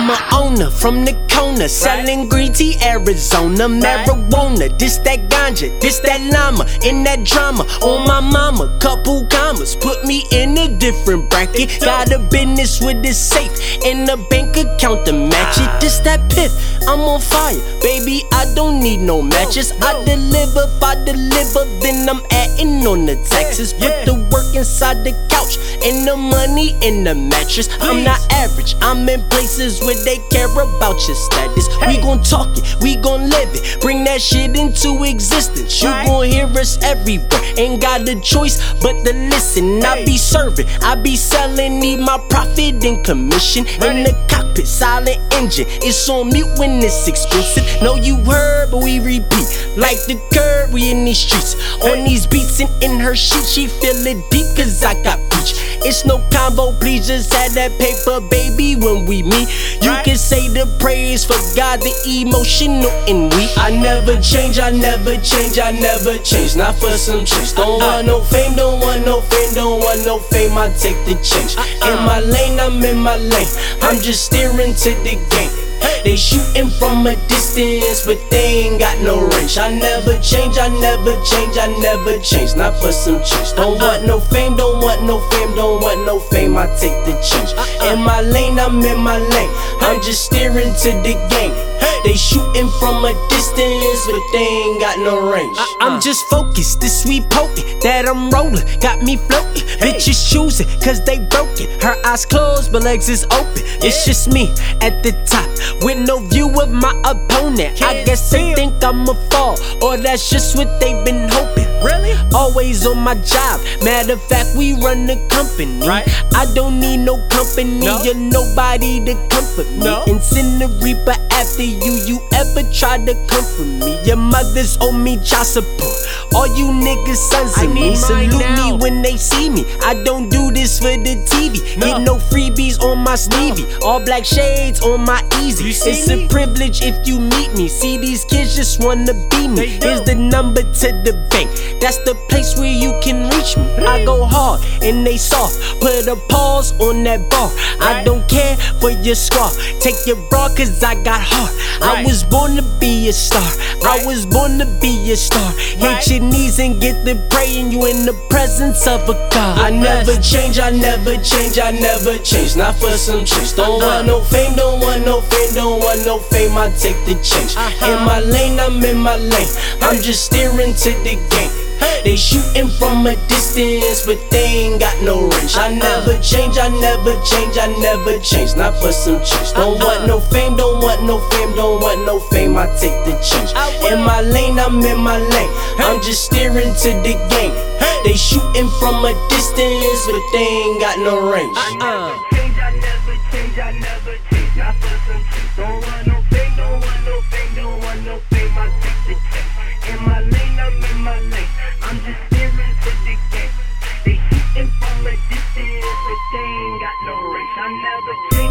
I'm a owner from the corner, selling green tea, Arizona, marijuana. This that ganja, this that llama, in that drama. On my mama, couple commas, put me in a different bracket. Got a business with the safe and a bank account to match it. This that piff, I'm on fire, baby. I don't need no matches. I deliver, if I deliver, then I'm adding on the taxes. Put the work inside the couch and the money in the mattress. I'm not average, I'm in places where they care about your status. We gon' talk it, we gon' live it, bring that shit into existence. You gon' hear us everywhere, ain't got a choice but to listen. I be serving, I be selling, need my profit and commission. In the cockpit, silent engine, it's on mute when it's expensive. Know you heard, but we repeat. Like the curb, we in these streets. On these beats and in her sheet, she feel it deep, cause I got reach. It's no combo, please just add that paper, baby, when we meet. You can say the praise for God, the emotional and we. I never change, I never change, I never change. Not for some change. Don't uh-uh. want no fame, don't want no fame, don't want no fame. I take the change. In uh-uh. my lane, I'm in my lane. I'm just steering to the game. They shooting from a distance, but they ain't got no range. I never change, I never change, I never change. Not for some change. Don't uh-uh. want no fame, don't want no fame, don't want no fame. I take the change. Uh-uh. In my lane, I'm in my lane. I'm just steering to the game. They shooting from a distance, but they ain't got no range. I'm uh. just focused, this sweet potent that I'm rolling. Got me floating. Bitches choosing, cause they broken. Her eyes closed, but legs is open. It's just me at the top, with no view of my opponent. I guess they think I'ma fall, or that's just what they've been hoping. Really? Always on my job. Matter of fact, we run the company. Right. I don't need no company No. or nobody to comfort me. No. And send the reaper after you. You ever try to comfort me? Your mothers owe me child support. All you niggas sons I of me. Salute now. me when they see me. I don't do this for the TV. No. Get no freebies on my Stevie. All black shades on my easy. You see it's me? a privilege if you meet me. See these kids just wanna be me. Here's the number to the bank. That's the place where you can reach me. I go hard and they soft. Put a pause on that bar. I don't care for your scar. Take your bra cause I got heart. I was born to be a star. I was born to be a star. Hit your knees and get the praying you in the presence of a God. I never change, I never change, I never change. Not for some change. Don't uh-huh. want no fame, don't want no fame, don't want no fame. I take the change. Uh-huh. In my lane, I'm in my lane. I'm just steering to the game. They shooting from a distance, but they ain't got no range. I uh-uh. never change, I never change, I never change. Not for some change. Don't uh-uh. want no fame, don't want no fame, don't want no fame. I take the change. In my lane, I'm in my lane. I'm just steering to the game. They shooting from a distance, but they ain't got no range. I never change, I never change, I never change. Not for some change. Don't want no fame, never change,